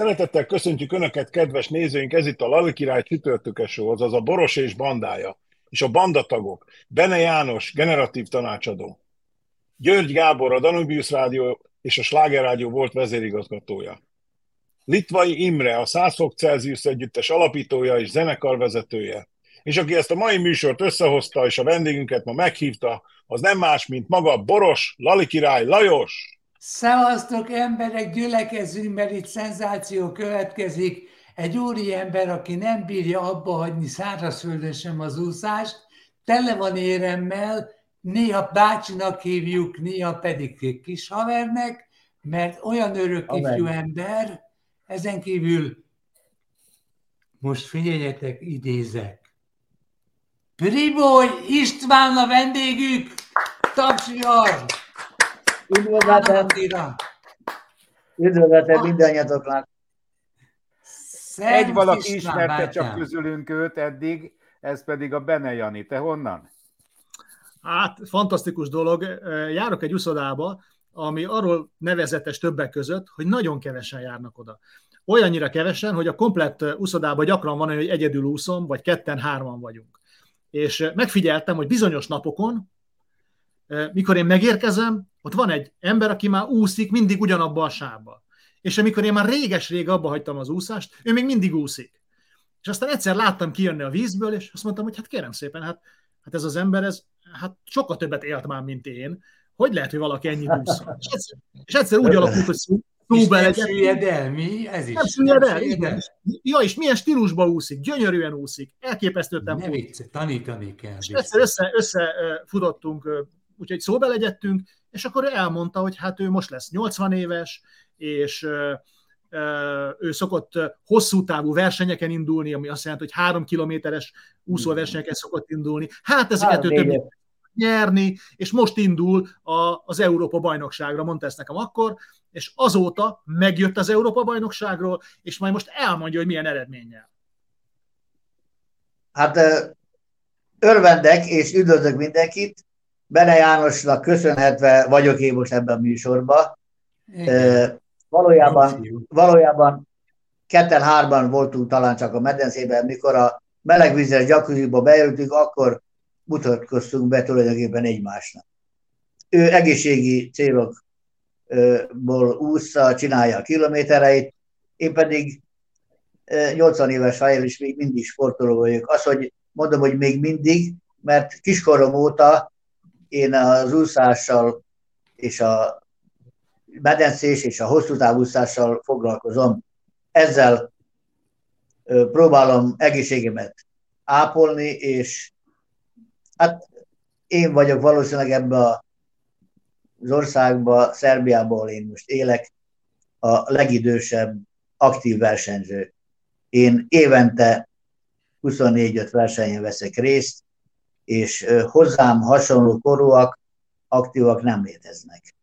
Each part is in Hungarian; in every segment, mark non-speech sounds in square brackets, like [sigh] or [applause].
Szeretettel köszöntjük Önöket, kedves nézőink! Ez itt a Lali Király csütörtökes show, azaz a Boros és bandája, és a bandatagok, Bene János, generatív tanácsadó, György Gábor, a Danubius Rádió és a Sláger Rádió volt vezérigazgatója, Litvai Imre, a 100 fok Celsius együttes alapítója és zenekarvezetője, és aki ezt a mai műsort összehozta, és a vendégünket ma meghívta, az nem más, mint maga Boros, Lali Király, Lajos! Szevasztok emberek, gyülekezzünk, mert itt szenzáció következik. Egy úri ember, aki nem bírja abba hagyni szárazföldön sem az úszást, tele van éremmel, néha bácsinak hívjuk, néha pedig kis havernek, mert olyan örök ifjú ember, ezen kívül most figyeljetek, idézek. Priboly István a vendégük! Tapsiar! Üdvözletem, üdvözletem mindannyiatoknak. Egy valaki ismerte bátyám. csak közülünk őt eddig, ez pedig a Bene Jani. Te honnan? Hát, fantasztikus dolog. Járok egy uszodába, ami arról nevezetes többek között, hogy nagyon kevesen járnak oda. Olyannyira kevesen, hogy a komplett uszodában gyakran van, hogy egyedül úszom, vagy ketten-hárman vagyunk. És megfigyeltem, hogy bizonyos napokon, mikor én megérkezem, ott van egy ember, aki már úszik mindig ugyanabba a sávba. És amikor én már réges-rég abba hagytam az úszást, ő még mindig úszik. És aztán egyszer láttam kijönni a vízből, és azt mondtam, hogy hát kérem szépen, hát, hát ez az ember, ez hát sokkal többet élt már, mint én. Hogy lehet, hogy valaki ennyit úszol? És egyszer, és egyszer úgy alakult, hogy szó, nem süllyed el, mi? Ez is. Nem süllyed el, igen. Ja, és milyen stílusba úszik, gyönyörűen úszik, elképesztő Ne tempó. vicce, tanítani kell. És egyszer össze, összefutottunk, úgyhogy szóba legyettünk, és akkor ő elmondta, hogy hát ő most lesz 80 éves, és ő szokott hosszú távú versenyeken indulni, ami azt jelenti, hogy három kilométeres úszóversenyeken szokott indulni. Hát ezeket Három, ő több nyerni, és most indul a, az Európa bajnokságra, mondta ezt nekem akkor, és azóta megjött az Európa bajnokságról, és majd most elmondja, hogy milyen eredménnyel. Hát örvendek és üdvözlök mindenkit. Bene Jánosnak köszönhetve vagyok én most ebben a műsorban. Valójában, valójában ketten-hárman voltunk talán csak a medencében, mikor a melegvízes jacuzziba bejöttünk, akkor mutatkoztunk be tulajdonképpen egymásnak. Ő egészségi célokból úszza, csinálja a kilométereit, én pedig ö, 80 éves fejjel is még mindig sportoló vagyok. Az, hogy mondom, hogy még mindig, mert kiskorom óta én az úszással és a medencés és a hosszú távúszással foglalkozom. Ezzel próbálom egészségemet ápolni, és hát én vagyok valószínűleg ebbe az országba, Szerbiából én most élek, a legidősebb aktív versenyző. Én évente 24-5 versenyen veszek részt, és hozzám hasonló korúak, aktívak nem léteznek.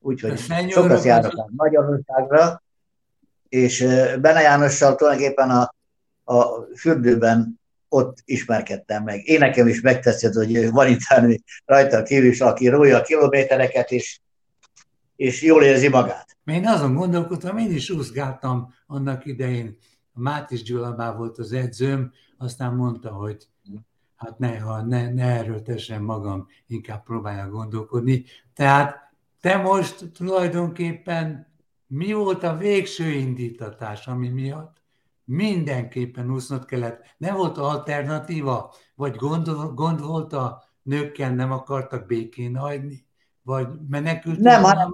Úgyhogy szenyorok sokat járok azok- át Magyarországra, és Bene Jánossal tulajdonképpen a, a fürdőben ott ismerkedtem meg. Én nekem is megtetszett, hogy van itt rajta kívül is, aki rója a kilométereket, és, és jól érzi magát. Én azon gondolkodtam, én is úszgáltam annak idején. Mátis Gyula már volt az edzőm, aztán mondta, hogy hát ne, ha ne, ne erőltessem magam, inkább próbálja gondolkodni. Tehát te most tulajdonképpen mi volt a végső indítatás, ami miatt mindenképpen úsznod kellett? Nem volt alternatíva? Vagy gond, gond volt a nőkkel, nem akartak békén hagyni? Vagy menekültél Nem, hanem-?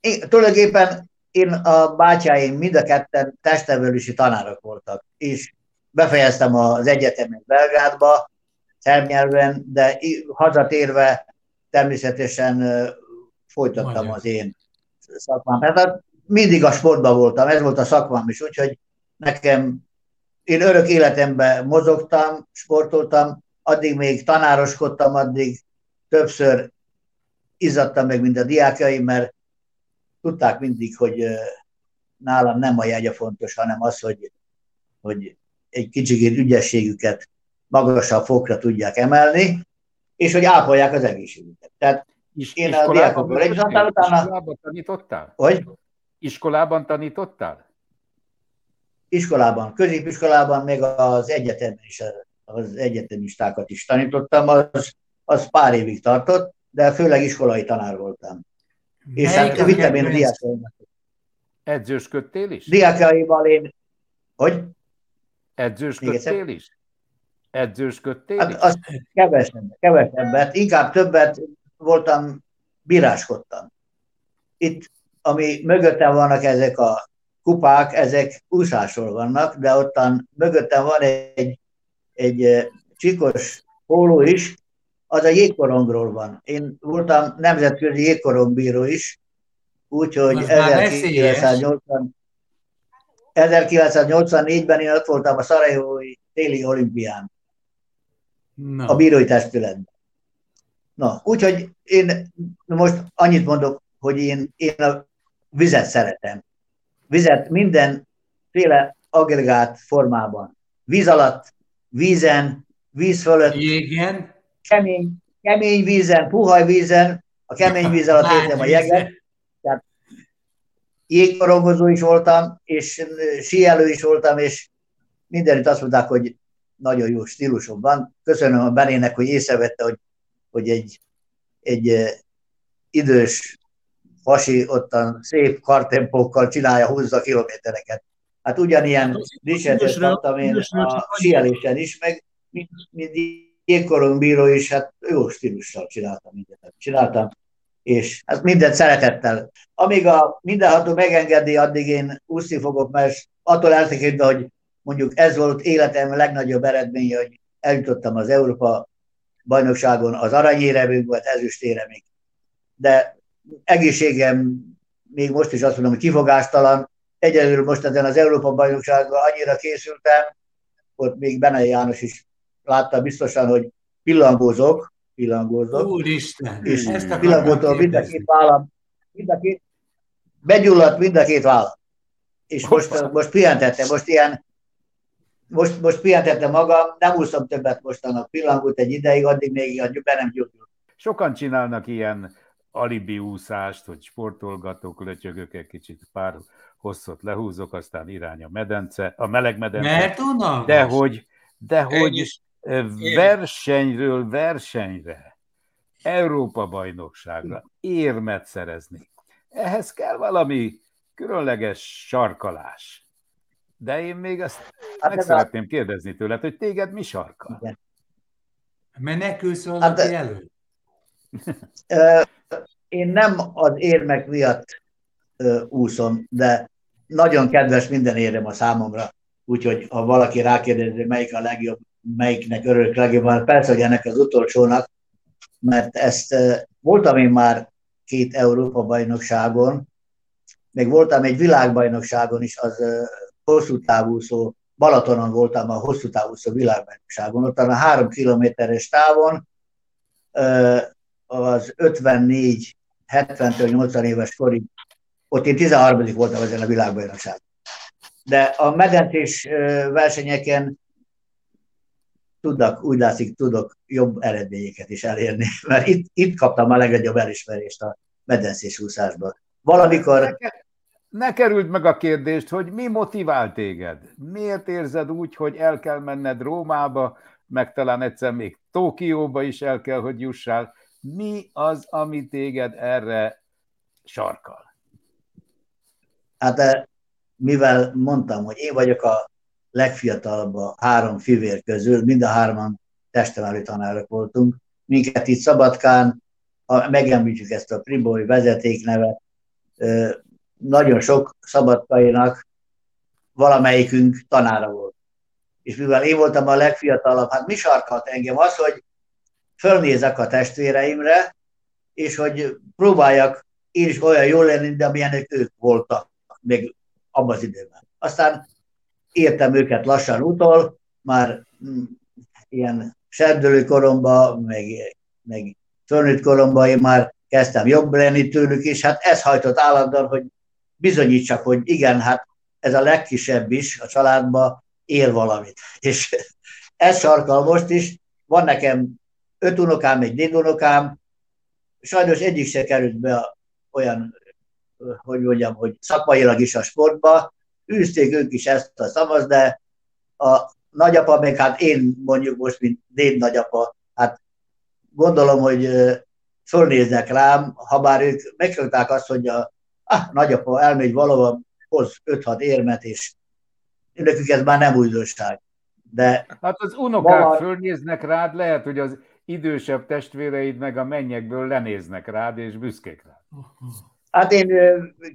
Én, tulajdonképpen én a bátyáim mind a ketten testnevelési tanárok voltak, és befejeztem az egyetemet Belgrádba, szerbnyelven, de hazatérve természetesen folytattam Magyar. az én szakmám. Tehát mindig a sportban voltam, ez volt a szakmám is, úgyhogy nekem, én örök életemben mozogtam, sportoltam, addig még tanároskodtam, addig többször izzadtam meg, mint a diákjaim, mert tudták mindig, hogy nálam nem a jegy a fontos, hanem az, hogy, hogy egy kicsit ügyességüket magasabb fokra tudják emelni, és hogy ápolják az egészségüket. Tehát Is, én a diákokból egy utána... Iskolában tanítottál? Hogy? Iskolában tanítottál? Iskolában, középiskolában, még az egyetemen is, az egyetemistákat is tanítottam, az, az pár évig tartott, de főleg iskolai tanár voltam. És hát vittem én a diákjaimat. Edzősködtél is? Diákjaival én... Hogy? Edzősködtél is? Edzősködtél hát, az kevesebb, kevesebbet, inkább többet voltam, bíráskodtam. Itt, ami mögöttem vannak ezek a kupák, ezek úszásról vannak, de ottan mögöttem van egy, egy eh, csikos póló is, az a jégkorongról van. Én voltam nemzetközi jégkorongbíró is, úgyhogy 1980, 1984-ben én ott voltam a Szarajevói téli olimpián. No. A bírói testületben. Na, úgyhogy én most annyit mondok, hogy én, én a vizet szeretem. Vizet mindenféle agregát formában. Víz alatt, vízen, víz fölött. Igen. Kemény, kemény vízen, puhaj vízen, a kemény víz alatt értem a jeget. Jégkorongozó is voltam, és síelő is voltam, és mindenütt azt mondták, hogy nagyon jó stílusom van. Köszönöm a Benének, hogy észrevette, hogy, hogy egy, egy idős hasi ottan szép kartempókkal csinálja, húzza kilométereket. Hát ugyanilyen dicséretet kaptam én a síelésen is, meg mint, mint jégkorong bíró is, hát jó stílussal csináltam mindent. Csináltam, és hát mindent szeretettel. Amíg a mindenható megengedi, addig én úszni fogok, mert attól eltekintve, hogy mondjuk ez volt életem legnagyobb eredménye, hogy eljutottam az Európa bajnokságon, az aranyéremünk volt, ezüstéremig. De egészségem még most is azt mondom, hogy kifogástalan. Egyelőre most ezen az Európa bajnokságon annyira készültem, ott még Bene János is látta biztosan, hogy pillangózok, pillangózok. Úristen! És ezt pillangótól mind a két vállam, mind a két, begyulladt mind a két vállam. És most, most pihentettem, most ilyen most, most pihentettem magam, nem úszom többet mostanak pillangót egy ideig, addig még be nem gyógyul. Sokan csinálnak ilyen alibi úszást, hogy sportolgatok, lötyögök egy kicsit pár hosszot lehúzok, aztán irány a medence, a meleg medence. Mert unalmas. De hogy, de hogy versenyről versenyre, Európa bajnokságra érmet szerezni. Ehhez kell valami különleges sarkalás. De én még ezt hát meg szeretném a... kérdezni tőled, hogy téged mi sarkal? Igen. Menekülsz valaki hát, elő? [laughs] én nem az érmek miatt úszom, de nagyon kedves minden érem a számomra, úgyhogy ha valaki rákérdezi, melyik a legjobb, melyiknek örülök legjobban, persze, hogy ennek az utolsónak, mert ezt voltam én már két Európa bajnokságon, még voltam egy világbajnokságon is, az hosszú távúszó, Balatonon voltam a hosszú távúszó világbajnokságon, ott a három kilométeres távon az 54 70 80 éves korig, ott én 13 voltam ezen a világbajnokságon. De a medencés versenyeken tudnak, úgy látszik, tudok jobb eredményeket is elérni, [laughs] mert itt, itt kaptam a legnagyobb elismerést a medencés úszásban. Valamikor ne került meg a kérdést, hogy mi motivál téged? Miért érzed úgy, hogy el kell menned Rómába, meg talán egyszer még Tokióba is el kell, hogy jussál. Mi az, ami téged erre sarkal? Hát eh, mivel mondtam, hogy én vagyok a legfiatalabb a három fivér közül, mind a hárman testemelő tanárok voltunk, minket itt Szabadkán, ha megemlítjük ezt a Pribori vezetéknevet, nagyon sok szabadkainak valamelyikünk tanára volt. És mivel én voltam a legfiatalabb, hát mi sarkalt engem az, hogy fölnézek a testvéreimre, és hogy próbáljak én is olyan jól lenni, de amilyenek ők voltak még abban az időben. Aztán értem őket lassan utol, már mm, ilyen serdülő koromban, meg, meg fölnőtt koromban én már kezdtem jobb lenni tőlük, és hát ez hajtott állandóan, hogy bizonyítsak, hogy igen, hát ez a legkisebb is a családban él valamit. [laughs] És ez sarkal most is, van nekem öt unokám, egy dédunokám, sajnos egyik se került be olyan, hogy mondjam, hogy szakmailag is a sportba, űzték ők is ezt a szavaz, de a nagyapa, meg hát én mondjuk most, mint déd nagyapa, hát gondolom, hogy fölnéznek rám, ha bár ők megszokták azt, hogy a ah, nagyapa elmegy valahol, hoz 5-6 érmet, és nekük ez már nem újdonság. De hát az unokák vala... fölnéznek rád, lehet, hogy az idősebb testvéreid meg a mennyekből lenéznek rád, és büszkék rád. Hát én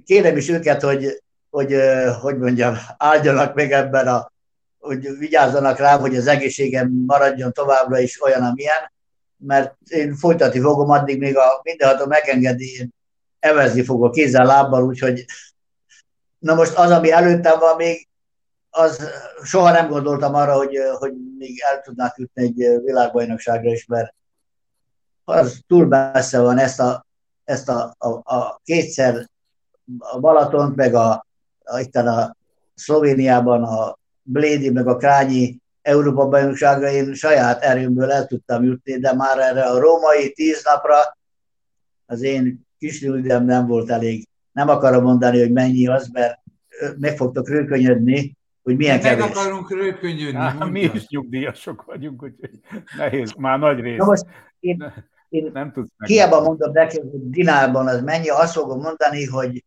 kérem is őket, hogy, hogy, hogy mondjam, áldjanak meg ebben a, hogy vigyázzanak rám, hogy az egészségem maradjon továbbra is olyan, amilyen, mert én folytatni fogom addig, még a mindenható megengedi, én evezni fogok kézzel, lábbal, úgyhogy na most az, ami előttem van még, az soha nem gondoltam arra, hogy, hogy még el tudnák jutni egy világbajnokságra is, mert az túl messze van ezt a, ezt a, a, a kétszer a Balatont, meg a, itt a Szlovéniában a Blédi, meg a Krányi Európa bajnokságra én saját erőmből el tudtam jutni, de már erre a római tíz napra az én kis időm nem volt elég. Nem akarom mondani, hogy mennyi az, mert meg fogtok rőkönyödni, hogy milyen meg kevés. Meg akarunk rőkönyödni. Á, mi is nyugdíjasok vagyunk, úgyhogy nehéz, már nagy rész. Na most én, én nem tudsz hiába mondom neki, hogy dinárban az mennyi, azt fogom mondani, hogy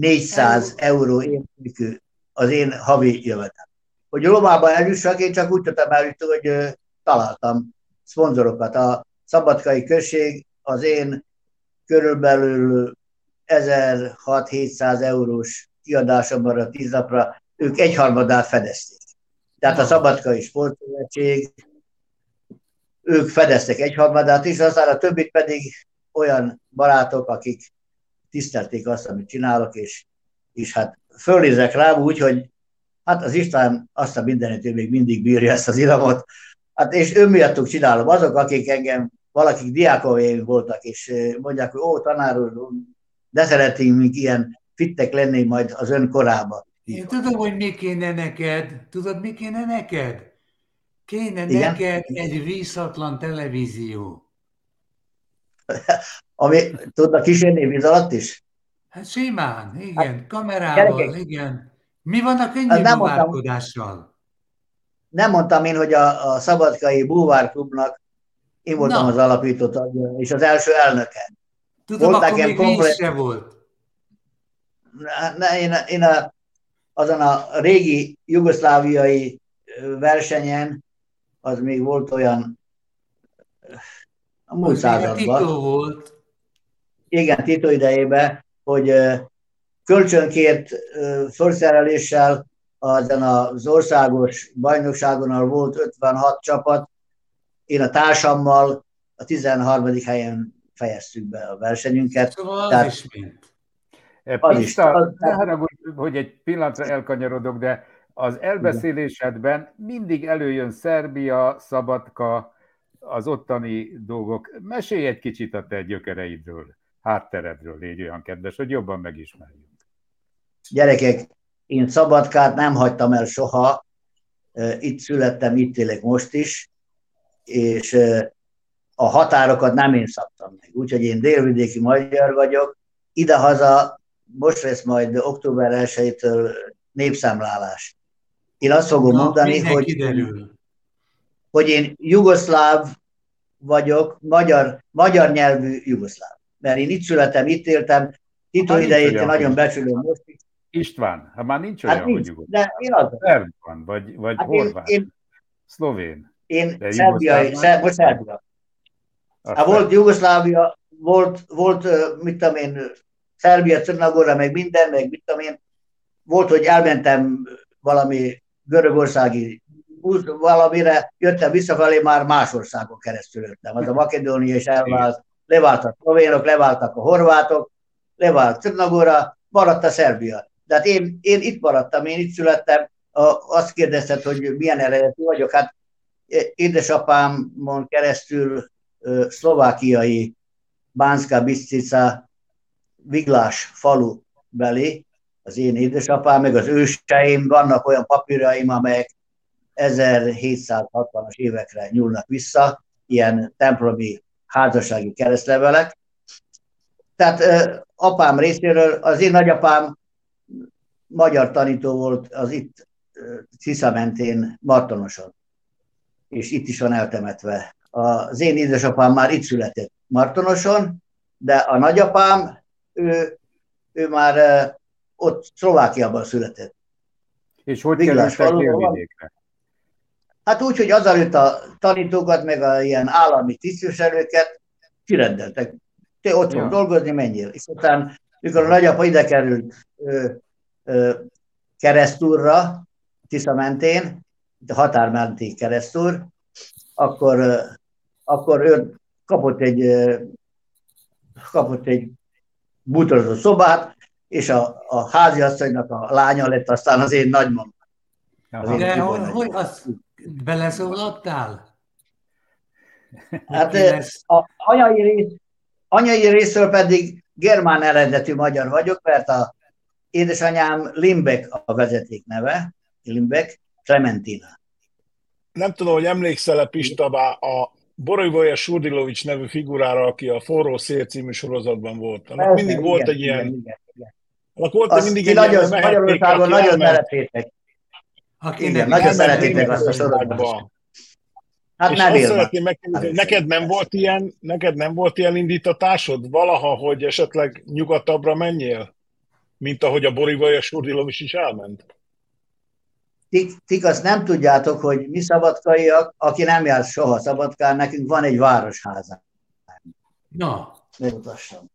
400 euró értékű az én havi jövetem. Hogy Rómába eljussak, én csak úgy tudtam eljutni, hogy találtam szponzorokat. A Szabadkai község az én körülbelül 1600-700 eurós kiadásomban a tíz napra ők egyharmadát fedezték. Tehát a Szabadkai Sportszövetség, ők fedeztek egyharmadát is, aztán a többit pedig olyan barátok, akik tisztelték azt, amit csinálok, és, és hát fölnézek rám úgy, hogy hát az István azt a mindenit, ő még mindig bírja ezt az iramot, hát és ő miattuk csinálom. Azok, akik engem, valakik diákovéim voltak, és mondják, hogy ó, tanár úr, de szeretnénk ilyen fittek lenni majd az ön korában. Én tudom, hogy mi kéne neked. Tudod, mi kéne neked? Kéne Igen? neked egy vízatlan televízió. [laughs] Ami tudnak kísérni víz alatt is? Hát simán, igen, hát, kamerával, gyerekek, igen. Mi van a könnyű nem búvárkodással? Nem mondtam én, hogy a, a Szabadkai Búvárklubnak én voltam Na. az alapító tagja, és az első elnöke. Tudom, volt akkor még komplet... se volt. Ne, én, én a, azon a régi jugoszláviai versenyen, az még volt olyan a múlt században. volt. Igen, Tito idejében, hogy kölcsönkért felszereléssel azon az országos bajnokságon, ahol volt 56 csapat, én a társammal a 13. helyen fejeztük be a versenyünket. Szóval Tehát, is mint. Az Pista, az, ne haragudj, hogy egy pillanatra elkanyarodok, de az elbeszélésedben mindig előjön Szerbia, Szabadka, az ottani dolgok. Mesélj egy kicsit a te gyökereidről, hátteredről, légy olyan kedves, hogy jobban megismerjünk. Gyerekek, én Szabadkát nem hagytam el soha, itt születtem, itt élek most is, és a határokat nem én szabtam meg. Úgyhogy én délvidéki magyar vagyok, idehaza most lesz majd október 1-től népszámlálás. Én azt fogom Na, mondani, hogy, kiderül. Hogy én jugoszláv vagyok, magyar, magyar nyelvű jugoszláv. Mert én itt születem, itt éltem, Tito hát idejét én nagyon becsülöm most is. István, hát már nincs olyan, hát nincs, hogy jugoszláv. De én az. van, vagy, vagy hát horvát, én, én, szlovén. Én szerbiai, szer, most szerbia. Hát volt Jugoszlávia, volt, volt, mit tudom én, Szerbia, Czernagora, meg minden, meg mit tudom én. Volt, hogy elmentem valami görögországi valamire, jöttem visszafelé, már más országon keresztül jöttem. Az a Makedónia is elvált, leváltak a szlovénok, leváltak a horvátok, levált Czernagora, maradt a Szerbia. De hát én, én itt maradtam, én itt születtem, azt kérdezted, hogy milyen eredetű vagyok. Hát édesapámon keresztül szlovákiai Bánszka Bisztica Viglás falu belé, az én édesapám, meg az őseim, vannak olyan papíraim, amelyek 1760-as évekre nyúlnak vissza, ilyen templomi házassági keresztlevelek. Tehát apám részéről, az én nagyapám magyar tanító volt az itt Cisza mentén Martonoson, és itt is van eltemetve. Az én édesapám már itt született Martonoson, de a nagyapám, ő, ő már ott Szlovákiában született. És hogy kerültek délvidékre? Hát úgy, hogy azelőtt a tanítókat, meg a ilyen állami tisztviselőket kirendeltek. Te ott ja. dolgozni, menjél. És aztán, mikor a nagyapa ide került ö, ö, keresztúrra, Tisza mentén, a határmenti keresztúr, akkor, akkor ő kapott egy, kapott egy bútorozó szobát, és a, a háziasszonynak a lánya lett aztán az én nagymamám. De hogy, hogy azt beleszólaltál? Hát a anyai, rész, anyai részről pedig germán eredetű magyar vagyok, mert a édesanyám Limbek a vezeték neve, Limbek, Clementina. Nem tudom, hogy emlékszel-e Pistabá a Borolyvoja Surdilovics nevű figurára, aki a Forró Szél című sorozatban volt. Annak mindig igen, volt egy ilyen... Igen, igen. Annak volt Azt mindig egy nagyon, ilyen Magyarországon nagyon szeretétek. Igen, nagyon szeretétek azt a sorozatot. Hát és azt szeretném megkérdezni, neked nem volt ilyen, neked nem volt ilyen indítatásod valaha, hogy esetleg nyugatabbra menjél? Mint ahogy a Borivaja Surdilov is, is elment? Tik, tik azt nem tudjátok, hogy mi szabadkaiak, aki nem jár soha szabadkán, nekünk van egy városháza. Na. Megmutassam.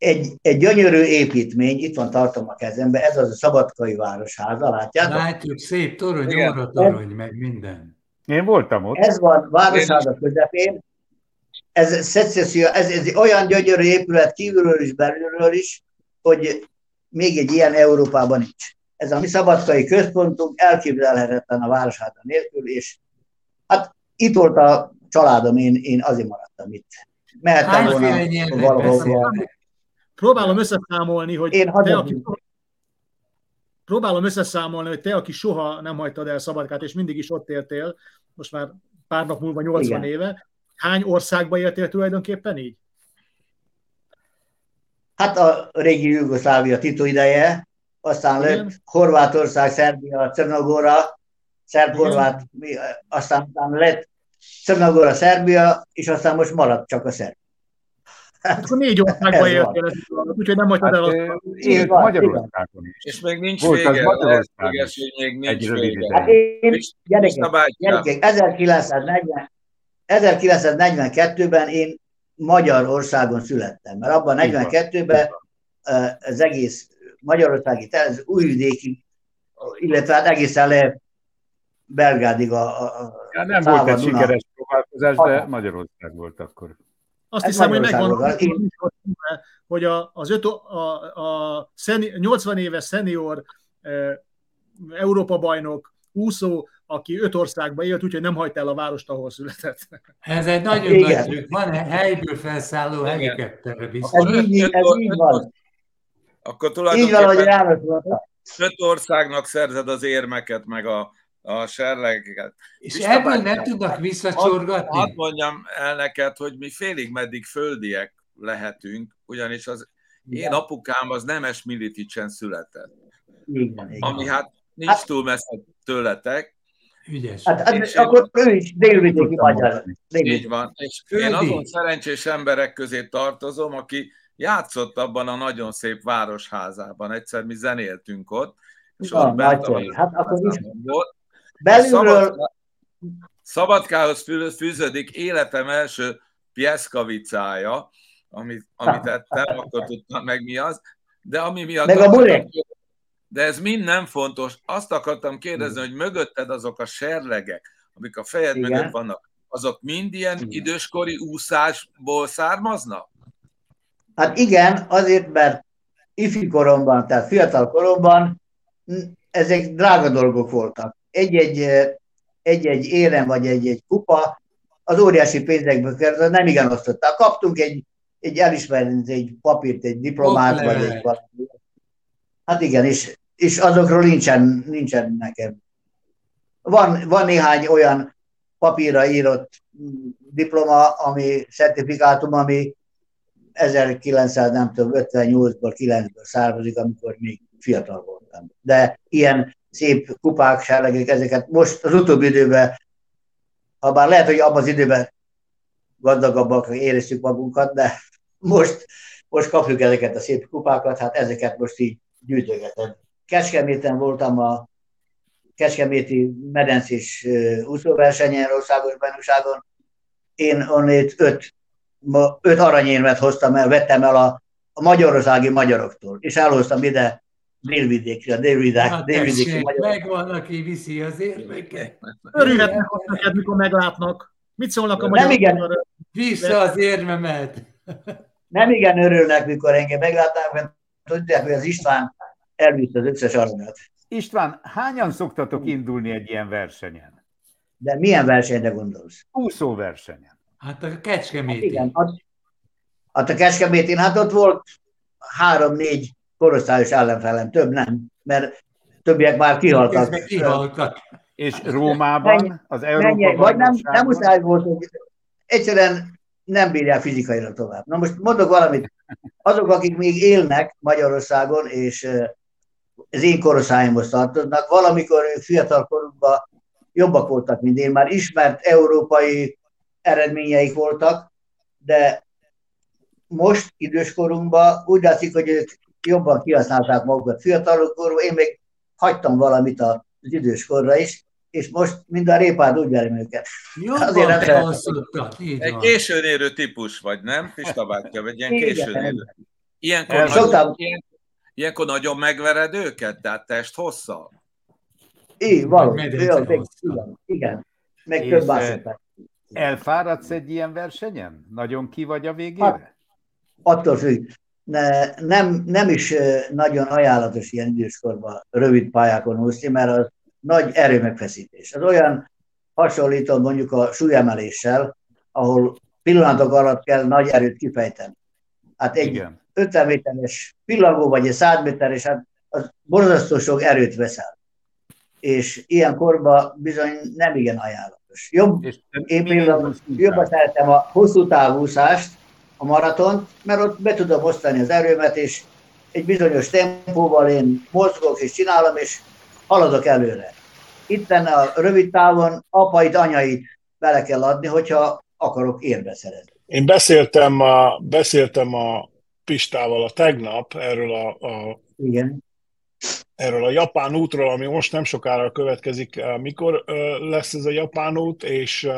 Egy, egy gyönyörű építmény, itt van tartom a kezembe, ez az a Szabadkai Városháza, látjátok? Látjuk, szép torony, óra torony, meg minden. Én voltam ott. Ez van Városháza közepén, ez, ez, ez, ez olyan gyönyörű épület kívülről is, belülről is, hogy még egy ilyen Európában nincs. Ez a mi szabadkai központunk elképzelhetetlen a városháza nélkül, és hát itt volt a családom, én, én azért maradtam itt. Mehettem volna valahol. Próbálom összeszámolni, hogy én te, aki, próbálom összeszámolni, hogy te, aki soha nem hagytad el Szabadkát, és mindig is ott éltél, most már pár nap múlva 80 Igen. éve, hány országba éltél tulajdonképpen így? Hát a régi Jugoszlávia Tito ideje, aztán lett Horvátország, Szerbia, Czernogora, szerb-horvát, aztán lett Czernogora, Szerbia, és aztán most maradt csak a szerb. Hát, akkor négy országban éltél, úgyhogy nem hagytad el azt. Élt Magyarországon is. És még nincs Volt vége, lehetséges, hogy még nincs vége. Hát én, gyerekek, gyerekek 1940, 1942-ben én Magyarországon születtem, mert abban 42-ben az egész magyarországi, az újvidéki, illetve hát egészen le Belgádig a, a ja, Nem volt egy sikeres próbálkozás, de Magyarország volt akkor. Azt Ez hiszem, hogy megvan, én... hogy a, az öt, a, a szeni, 80 éves szenior e, Európa bajnok úszó aki öt országban élt, úgyhogy nem hagyta el a várost, ahol született. Ez egy nagyon Igen. nagy trükk. Van helyből felszálló helikopterre biztos. Ez így, ez így van. Akkor tulajdonképpen öt országnak szerzed az érmeket, meg a, a serlegeket. És Pista ebből bár, nem tudnak visszacsorgatni? Hadd mondjam el neked, hogy mi félig meddig földiek lehetünk, ugyanis az Igen. én apukám az nemes Militicsen született. Igen, ami hát nincs hát, túl messze tőletek, Ügyes. Hát, hát és akkor ő is délvidéki magyar. Így van. És én azon szerencsés emberek közé tartozom, aki játszott abban a nagyon szép városházában. Egyszer mi zenéltünk ott, és ott bent hát akkor is belülről... Szabadkához fűződik életem első pieszkavicája, amit, amit ettem, akkor tudtam meg mi az, de ami miatt... Meg a burek. De ez mind nem fontos. Azt akartam kérdezni, hogy mögötted azok a serlegek, amik a fejed Igen. mögött vannak, azok mind ilyen Igen. időskori úszásból származnak? Hát igen, azért, mert ifi koromban, tehát fiatal koromban ezek drága dolgok voltak. Egy-egy, egy-egy érem vagy egy-egy kupa az óriási pénzekből került, nem igen osztották. Kaptunk egy, egy elismerést, egy papírt, egy diplomát, Ott vagy egy valami. Hát igen, és, és azokról nincsen, nincsen nekem. Van, van néhány olyan papírra írott diploma, ami certifikátum, ami 1958-ból, 9-ből származik, amikor még fiatal voltam. De ilyen szép kupák, sárlegek, ezeket most az utóbbi időben, ha bár lehet, hogy abban az időben gazdagabbak éreztük magunkat, de most, most kapjuk ezeket a szép kupákat, hát ezeket most így gyűjtögetem. Kecskeméten voltam a Kecskeméti medencés úszóversenyen, országos bajnokságon. Én onnét öt, öt aranyérmet hoztam el, vettem el a, a magyarországi magyaroktól, és elhoztam ide délvidékre, a délvidék, hát délvidéki magyarok. Megvan, aki viszi az érveket. Örülhetnek neked, mikor meglátnak. Mit szólnak a magyarok? Nem igen. Vissza az érmemet. Nem igen örülnek, mikor engem meglátnak, mert tudják, hogy az István elvitt az összes aranyat. István, hányan szoktatok indulni egy ilyen versenyen? De milyen versenyre gondolsz? Úszó versenyen. Hát a Kecskeméti. Hát igen, hát, hát a Kecskemétén, hát ott volt három-négy korosztályos ellenfelem, több nem, mert többiek már kihaltak. kihaltak. És Rómában, az Európa Vagy nem, nem muszáj volt, hogy egyszerűen nem bírják fizikailag tovább. Na most mondok valamit. Azok, akik még élnek Magyarországon, és az én korosztályomhoz tartoznak, valamikor ők fiatal korukban jobbak voltak, mint én, már ismert európai eredményeik voltak, de most időskorunkban úgy látszik, hogy ők jobban kihasználták magukat fiatalokkorban, én még hagytam valamit az időskorra is, és most mind a répád úgy verem őket. Jobban Azért nem Egy későn érő típus vagy, nem? Pista bátyja, vagy ilyen későn érő. Ilyenkor, nagyon, ilyen, ilyenkor nagyon megvered őket, tehát test hosszal? Így, valami. Igen, igen. Meg több bászották. Elfáradsz egy ilyen versenyen? Nagyon ki vagy a végére? Hát, attól függ nem, nem is nagyon ajánlatos ilyen időskorban rövid pályákon úszni, mert az nagy erőmegfeszítés. Az olyan hasonlító mondjuk a súlyemeléssel, ahol pillanatok alatt kell nagy erőt kifejteni. Hát egy Igen. 50 méteres pillangó, vagy egy 100 méteres, hát az borzasztó sok erőt veszel. És ilyen korban bizony nem igen ajánlatos. Jobb, én például jobban szeretem a hosszú távúszást, a maraton, mert ott be tudom osztani az erőmet, és egy bizonyos tempóval én mozgok és csinálom, és haladok előre. Itt a rövid távon apait, anyait bele kell adni, hogyha akarok érbe szerezni. Én beszéltem a, beszéltem a Pistával a tegnap erről a, a Igen. erről a japán útról, ami most nem sokára következik. Mikor lesz ez a japán út, és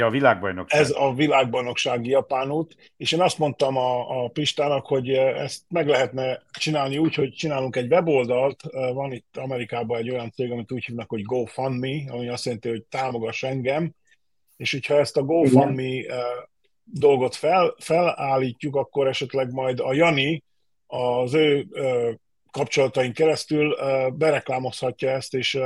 Ja, a világbajnokság. Ez a világbajnoksági japán út, és én azt mondtam a, a Pistának, hogy ezt meg lehetne csinálni úgy, hogy csinálunk egy weboldalt, van itt Amerikában egy olyan cég, amit úgy hívnak, hogy GoFundMe, ami azt jelenti, hogy támogass engem, és hogyha ezt a GoFundMe Igen. dolgot fel, felállítjuk, akkor esetleg majd a Jani az ő kapcsolatain keresztül bereklámozhatja ezt, és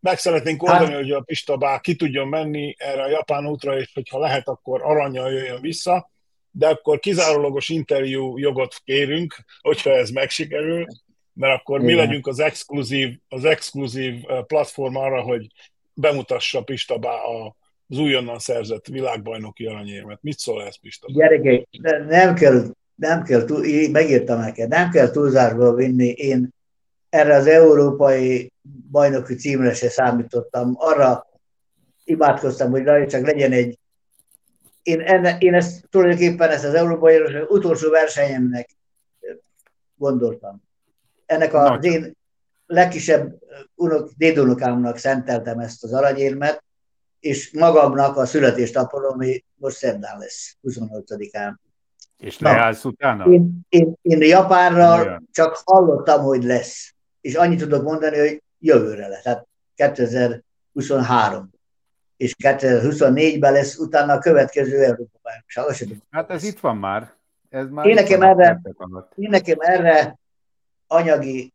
meg szeretnénk oldani, hát, hogy a Pista bár ki tudjon menni erre a japán útra, és hogyha lehet, akkor aranyjal jöjjön vissza, de akkor kizárólagos interjú jogot kérünk, hogyha ez megsikerül, mert akkor Igen. mi legyünk az exkluzív, az exkluzív platform arra, hogy bemutassa Pista bá az újonnan szerzett világbajnoki aranyérmet. Mit szól ez, Pista? Gyerekek, nem kell, nem kell, túl, megírtam neked, nem kell túlzásba vinni. Én erre az európai bajnoki címre se számítottam. Arra imádkoztam, hogy csak legyen egy... Én, enne, én ezt tulajdonképpen ezt az európai utolsó versenyemnek gondoltam. Ennek a, az én legkisebb unok, dédunokámnak szenteltem ezt az aranyérmet, és magamnak a születésnapon, ami most szerdán lesz, 28-án. És leállsz utána? Én, én, én Japánra Olyan. csak hallottam, hogy lesz. És annyit tudok mondani, hogy jövőre lesz. Tehát 2023 és 2024-ben lesz utána a következő Európa bajnokság. Hát ez itt van már. Ez már én, nekem erre, én nekem erre anyagi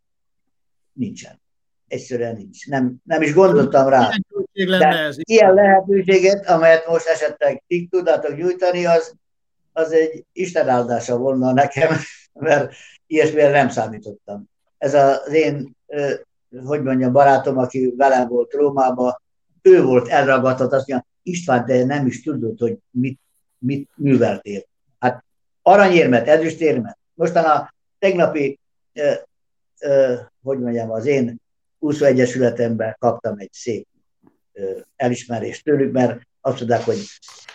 nincsen. Egyszerűen nincs. Nem, nem is gondoltam rá. De ez ilyen lehetőséget, amelyet most esetleg ti tudnátok nyújtani, az, az egy Isten áldása volna nekem, [laughs] mert ilyesmire nem számítottam. Ez az én, hogy mondjam, barátom, aki velem volt Rómában, ő volt elragadott, azt mondja, István, te nem is tudod, hogy mit, mit műveltél. Hát aranyérmet, ezüstérmet. Mostan a tegnapi, eh, eh, hogy mondjam, az én úszó egyesületemben kaptam egy szép eh, elismerést tőlük, mert azt mondták, hogy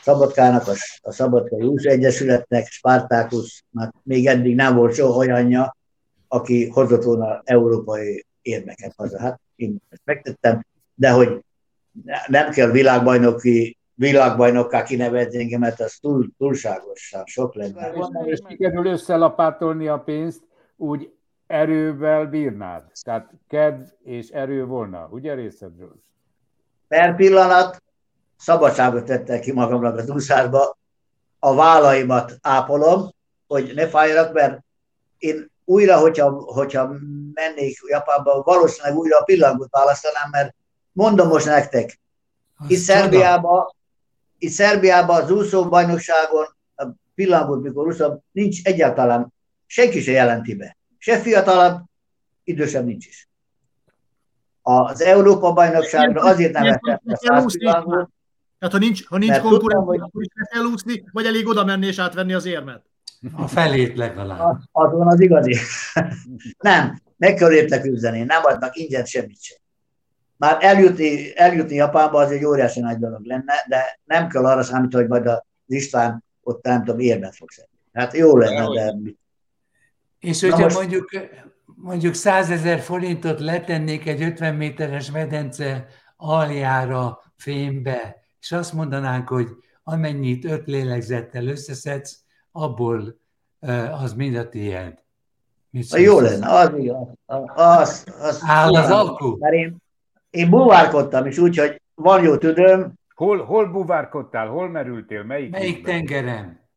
Szabadkának, a, a Szabadkai Úszó Egyesületnek, Spartákusznak még eddig nem volt soha olyanja, aki hozott volna európai érmeket haza. Hát én ezt megtettem, de hogy nem kell világbajnoki világbajnokká kinevezni engem, mert az túl, túlságosan sok lenne. És sikerül összelapátolni a pénzt, úgy erővel bírnád. Tehát kedv és erő volna, ugye részedről? Per pillanat szabadságot tettek ki magamnak az úszásba, a vállaimat ápolom, hogy ne fájjanak, mert én újra, hogyha, hogyha mennék Japánba, valószínűleg újra a pillangot választanám, mert Mondom most nektek, itt Szerbiában, itt Szerbiában az úszóbajnokságon, a pillanatot, mikor úszom, nincs egyáltalán, senki se jelenti be. Se fiatalabb, idősebb nincs is. Az Európa bajnokságra azért nem vettem a száz pillangot, Hát ha nincs, ha nincs konkurencia, akkor is kell úszni, vagy elég oda menni és átvenni az érmet? A felét legalább. Az, az van az igazi. [laughs] nem, meg kell érte küzdeni, nem adnak ingyen semmit sem már eljutni, eljutni Japánba az egy óriási nagy dolog lenne, de nem kell arra számítani, hogy majd az István ott nem tudom, érmet fog szedni. Hát jó lenne, de... És hogyha most... mondjuk, mondjuk 100 ezer forintot letennék egy 50 méteres medence aljára fémbe, és azt mondanánk, hogy amennyit öt lélegzettel összeszedsz, abból az mind a tiéd. Jó lenne, az igaz. Az, az, Áll az alkú? Mert én, én buvárkodtam is úgy, hogy van jó tüdőm. Hol, hol buvárkodtál? Hol merültél? Melyik, Melyik tengeren?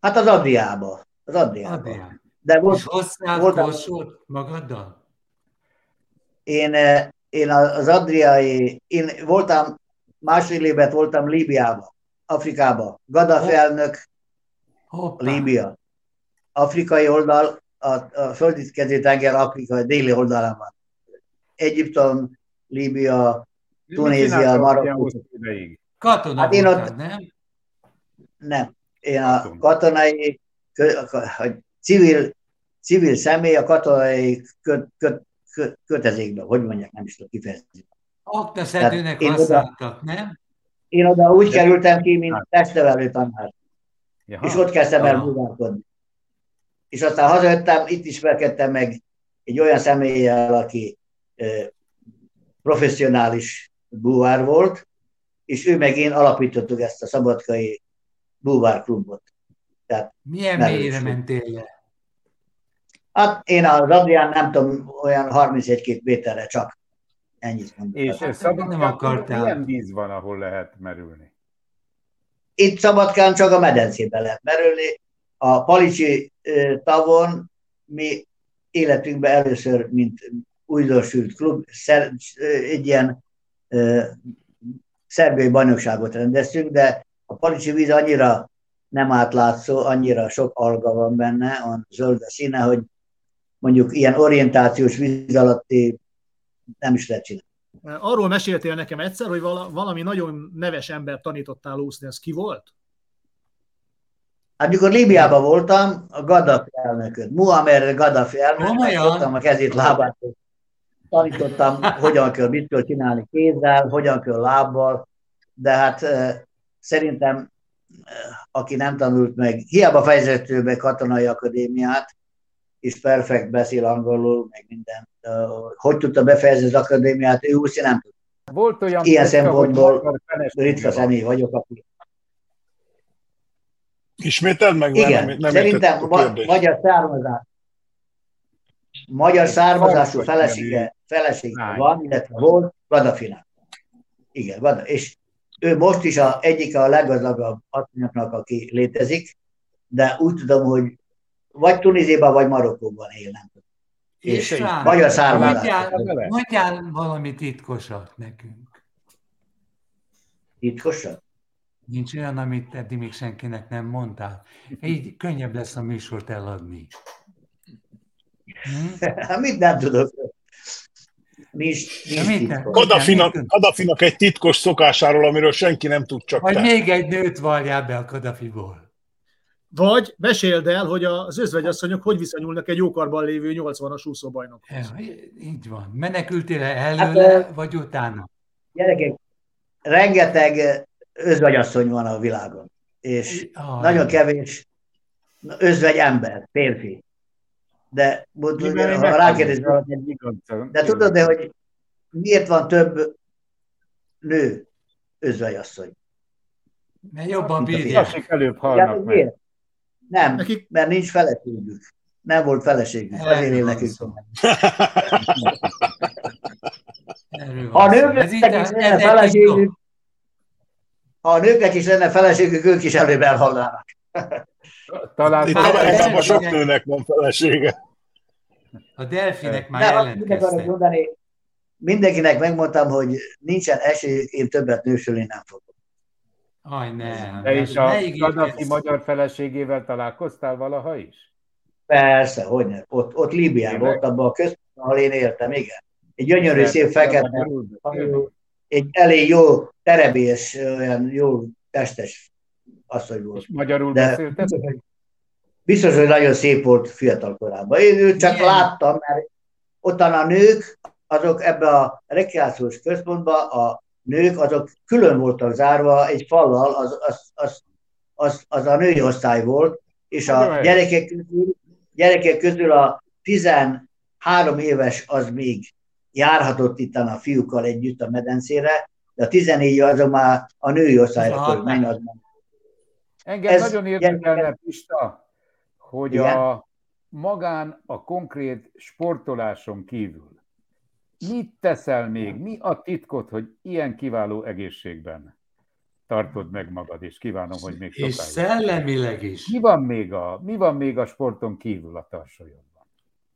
Hát az Adriába. Az Adriába. Adriába. De volt, És hoztál voltam, magaddal? Én, eh, én az Adriai, én voltam, másfél évet voltam Líbiába, Afrikába. Gaddafi elnök, Líbia. Afrikai oldal, a, a földítkező tenger Afrika déli oldalán van. Egyiptom, Líbia, Tunézia, Marokkó. Katona hát én ott, nem? Nem. Én a katonai, hogy civil, civil személy a katonai köt, köt, köt, kötezékben, hogy mondják, nem is tudom kifejezni. Aknaszedőnek használtak, nem? Én oda úgy kerültem ki, mint testnevelő tanár. Jaha. És ott kezdtem el munkálkodni. És aztán hazajöttem, itt ismerkedtem meg egy olyan személlyel, aki professzionális búvár volt, és ő meg én alapítottuk ezt a szabadkai búvárklubot. Tehát Milyen mélyre mentél le? Hát én az Adrián nem tudom, olyan 31 méterre csak. Ennyit mondom. És hát, szabadkán nem akartál. milyen víz van, ahol lehet merülni? Itt Szabadkán csak a medencében lehet merülni. A Palicsi tavon mi életünkben először, mint újdonsült klub, egy ilyen szerbiai bajnokságot rendeztünk, de a Palicsi víz annyira nem átlátszó, annyira sok alga van benne, van zöld a színe, hogy mondjuk ilyen orientációs víz alatti nem is lehet csinálni. Arról meséltél nekem egyszer, hogy valami nagyon neves ember tanítottál úszni, ez ki volt? Hát mikor Líbiában voltam, a Gaddafi elnököt, Muammer Gaddafi elnököt, a kezét, lábát, tanítottam, hogyan kell, mit kell csinálni kézzel, hogyan kell lábbal, de hát szerintem, aki nem tanult meg, hiába fejezett be katonai akadémiát, és perfekt beszél angolul, meg minden. Hogy tudta befejezni az akadémiát, ő úgy nem tud. volt olyan ilyen szempontból ritka személy vagyok, aki... Ismételd meg? Igen, nem, nem szerintem ma- magyar származás. Magyar származású felesége, felesége van, illetve volt, Vadafina. Igen, Vada. És ő most is a, egyik a leggazdagabb asszonyoknak, aki létezik, de úgy tudom, hogy vagy Tunéziában, vagy Marokkóban él, nem. És, és magyar származás. Mondjál, mondjál valami titkosat nekünk. Titkosat? Nincs olyan, amit eddig még senkinek nem mondtál. Így könnyebb lesz a műsort eladni. Hm? [laughs] Mit nem tudok? Nincs, nincs Kadafinak, egy titkos szokásáról, amiről senki nem tud csak Vagy te. még egy nőt valjál be a Kadafiból. Vagy meséld el, hogy az özvegyasszonyok hogy viszonyulnak egy jókarban lévő 80-as úszóbajnok. Ja, így van. Menekültél előle, hát, vagy utána? Gyerekek, rengeteg özvegyasszony van a világon, és ah, nagyon kevés özvegy ember, férfi. De ha rákérdez de tudod, de hogy miért van több nő özvegyasszony? Mert jobban bírják. előbb halnak meg. Nem, Nekik... mert nincs feleségük. Nem volt feleségük, azért él nekünk. Ha a nőknek is lenne feleségük, ha a nőknek is lenne feleségük, ők is előbb elhalnának. Talán Itt Amerikában sok nőnek van felesége. A delfinek már jelentkeztek. Mindenkinek megmondtam, hogy nincsen esély, én többet nősülni nem fogok. Aj, nem. De is a Gaddafi magyar feleségével találkoztál valaha is? Persze, hogy nem. Ott, ott Líbiában, ott abban a központban, ahol én éltem, igen. Egy gyönyörű, szép fekete, egy elég jó terebélyes, olyan jó testes asszony volt. És magyarul De? Biztos, hogy nagyon szép volt fiatal korában. Én őt csak Igen. láttam, mert ottan a nők, azok ebbe a rekreációs központban a nők azok külön voltak zárva egy fallal, az, az, az, az, az a női osztály volt, és a gyerekek közül, gyerekek közül a 13 éves az még járhatott itt a fiúkkal együtt a medencére, de a 14 az már a női osztályra fog menni. Az Engem Ez nagyon érdekelne, Pista, hogy Igen? a magán a konkrét sportoláson kívül Mit teszel még? Mi a titkot, hogy ilyen kiváló egészségben tartod meg magad, és kívánom, hogy még sokáig. És szellemileg is. Mi van még a, mi van még a sporton kívül a tarsolyodban?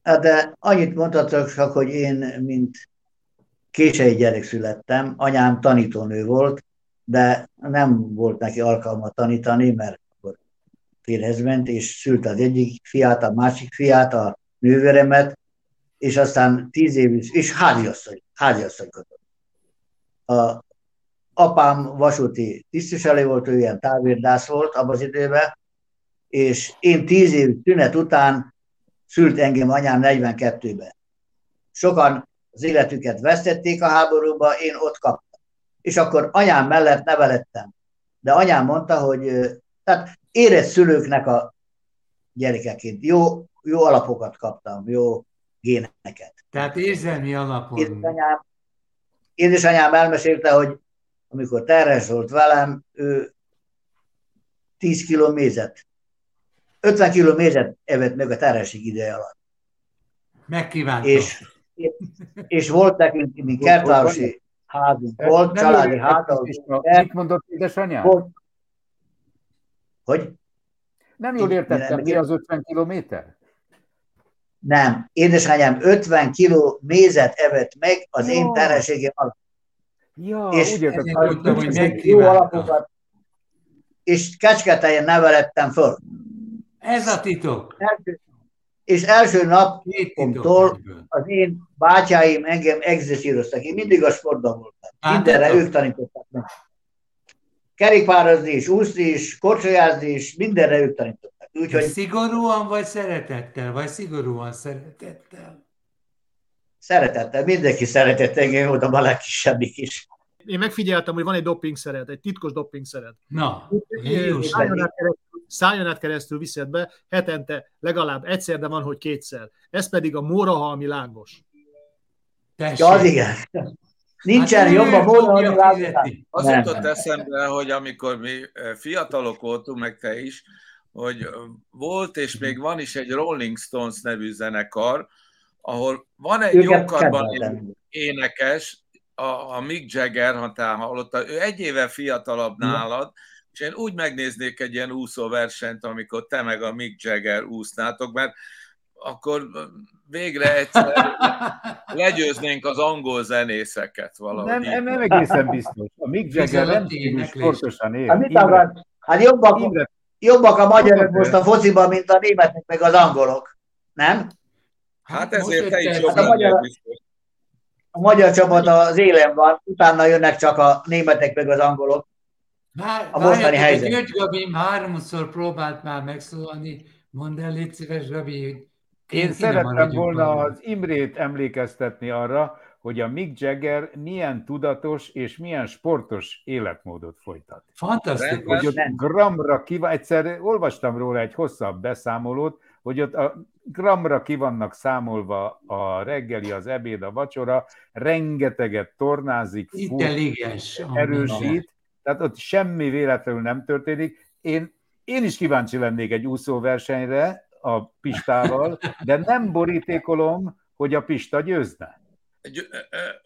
Hát de annyit mondhatok csak, hogy én, mint késői gyerek születtem, anyám tanítónő volt, de nem volt neki alkalma tanítani, mert akkor férhez ment, és szült az egyik fiát, a másik fiát, a nővéremet, és aztán tíz év, és háziasszony, háziasszonykodott. A apám vasúti tisztviselő volt, ő ilyen távérdász volt abban az időben, és én tíz év tünet után szült engem anyám 42-ben. Sokan az életüket vesztették a háborúba, én ott kaptam. És akkor anyám mellett nevelettem. De anyám mondta, hogy tehát érett szülőknek a gyerekeként jó, jó alapokat kaptam, jó géneket. Tehát érzelmi alapon. Édesanyám, édesanyám elmesélte, hogy amikor terhes volt velem, ő 10 kiló mézet, 50 kiló mézet evett meg a terhesség ideje alatt. Megkívántam. És, és volt nekünk, mint kertvárosi házunk, volt családi házunk. Mit mondott édesanyám? Volt. Hogy? Nem jól értettem, mi az 50 kilométer? Nem. Édesanyám 50 kiló mézet evett meg az Jó. én terhességem alatt. Ja, és úgy értettem, hogy jó alapokat, és kecsketeljen nevelettem föl. Ez a titok. Első, és első napomtól az én bátyáim engem egzeszíroztak. Én mindig a sportban voltam. Hát, Mindenre ők tanítottak meg. Kerékpározni is, úszni is, korcsolyázni is, mindenre ők tanítottak. Úgyhogy... Szigorúan vagy szeretettel? Vagy szigorúan szeretettel? Szeretettel. Mindenki szeretett engem, voltam a legkisebbik is. Én megfigyeltem, hogy van egy doping szeret, egy titkos doping szeret. Na, szájon át, keresztül, szájon át keresztül viszed be, hetente legalább egyszer, de van, hogy kétszer. Ez pedig a mórahalmi lángos. Tessék. Ja, az igen. Nincsen hát, jobb a módon, Az jutott eszembe, hogy amikor mi fiatalok voltunk, meg te is, hogy volt és még van is egy Rolling Stones nevű zenekar, ahol van egy jókarban énekes, a, a Mick Jagger, ha te hallottad, ő egy éve fiatalabb nálad, és én úgy megnéznék egy ilyen úszóversenyt, amikor te meg a Mick Jagger úsznátok, mert akkor végre egyszer [laughs] legyőznénk az angol zenészeket valahogy. Nem, nem, nem egészen biztos. A Mick Jagger nem sportosan él. Hát, hát jobbak, jobbak a magyarok most a fociban, mint a németek meg az angolok. Nem? Hát ezért te is jobb hát a, magyar, a magyar csapat az élen van, utána jönnek csak a németek meg az angolok. Vár, a mostani helyzet. György Gabi háromszor próbált már megszólalni. Mondd el, légy szíves, Gabi, hogy én szerettem volna az Imrét emlékeztetni arra, hogy a Mick Jagger milyen tudatos és milyen sportos életmódot folytat. Fantasztikus. Hogy ott gramra ki egyszer olvastam róla egy hosszabb beszámolót, hogy ott a gramra ki vannak számolva a reggeli, az ebéd, a vacsora, rengeteget tornázik, Intelligens, erősít, tehát ott semmi véletlenül nem történik. Én, én is kíváncsi lennék egy úszóversenyre a Pistával, de nem borítékolom, hogy a Pista győzne.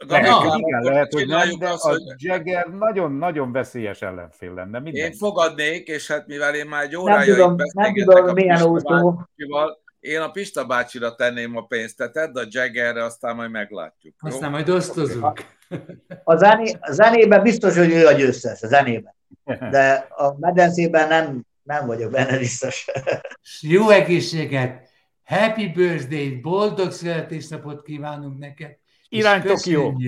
Lehet, hogy igen, lehet, hogy nem, de a Jagger nagyon-nagyon veszélyes ellenfél lenne. Minden. Én fogadnék, és hát mivel én már egy órája nem beszélgetek a Pista bácsival, én a Pista bácsira tenném a pénzt, tehát a Jaggerre, aztán majd meglátjuk. Aztán majd osztozunk. A, zené, a zenében biztos, hogy ő a győztes, a zenében. De a medencében nem, nem vagyok benne biztos. Jó egészséget! Happy birthday! Boldog születésnapot kívánunk neked! Irány Tokió!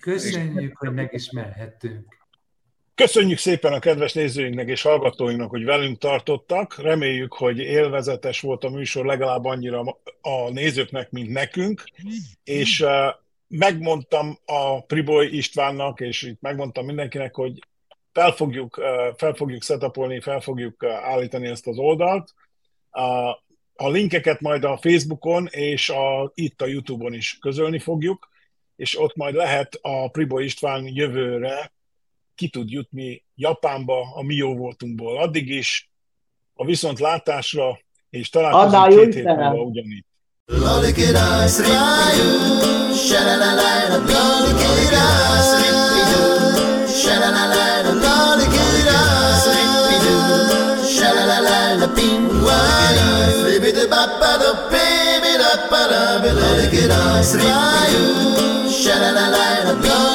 Köszönjük, hogy megismerhettünk. Köszönjük szépen a kedves nézőinknek és hallgatóinknak, hogy velünk tartottak. Reméljük, hogy élvezetes volt a műsor legalább annyira a nézőknek, mint nekünk. És megmondtam a Priboy Istvánnak, és itt megmondtam mindenkinek, hogy fel fogjuk, fel fogjuk setupolni, fel fogjuk állítani ezt az oldalt. A linkeket majd a Facebookon és a, itt a YouTube-on is közölni fogjuk, és ott majd lehet a Priboy István jövőre ki tud jutni Japánba a mi jó voltunkból. Addig is a viszontlátásra, és találkozunk két hét múlva ugyanitt. Sha la la la la, Sha-la-la-la-la-la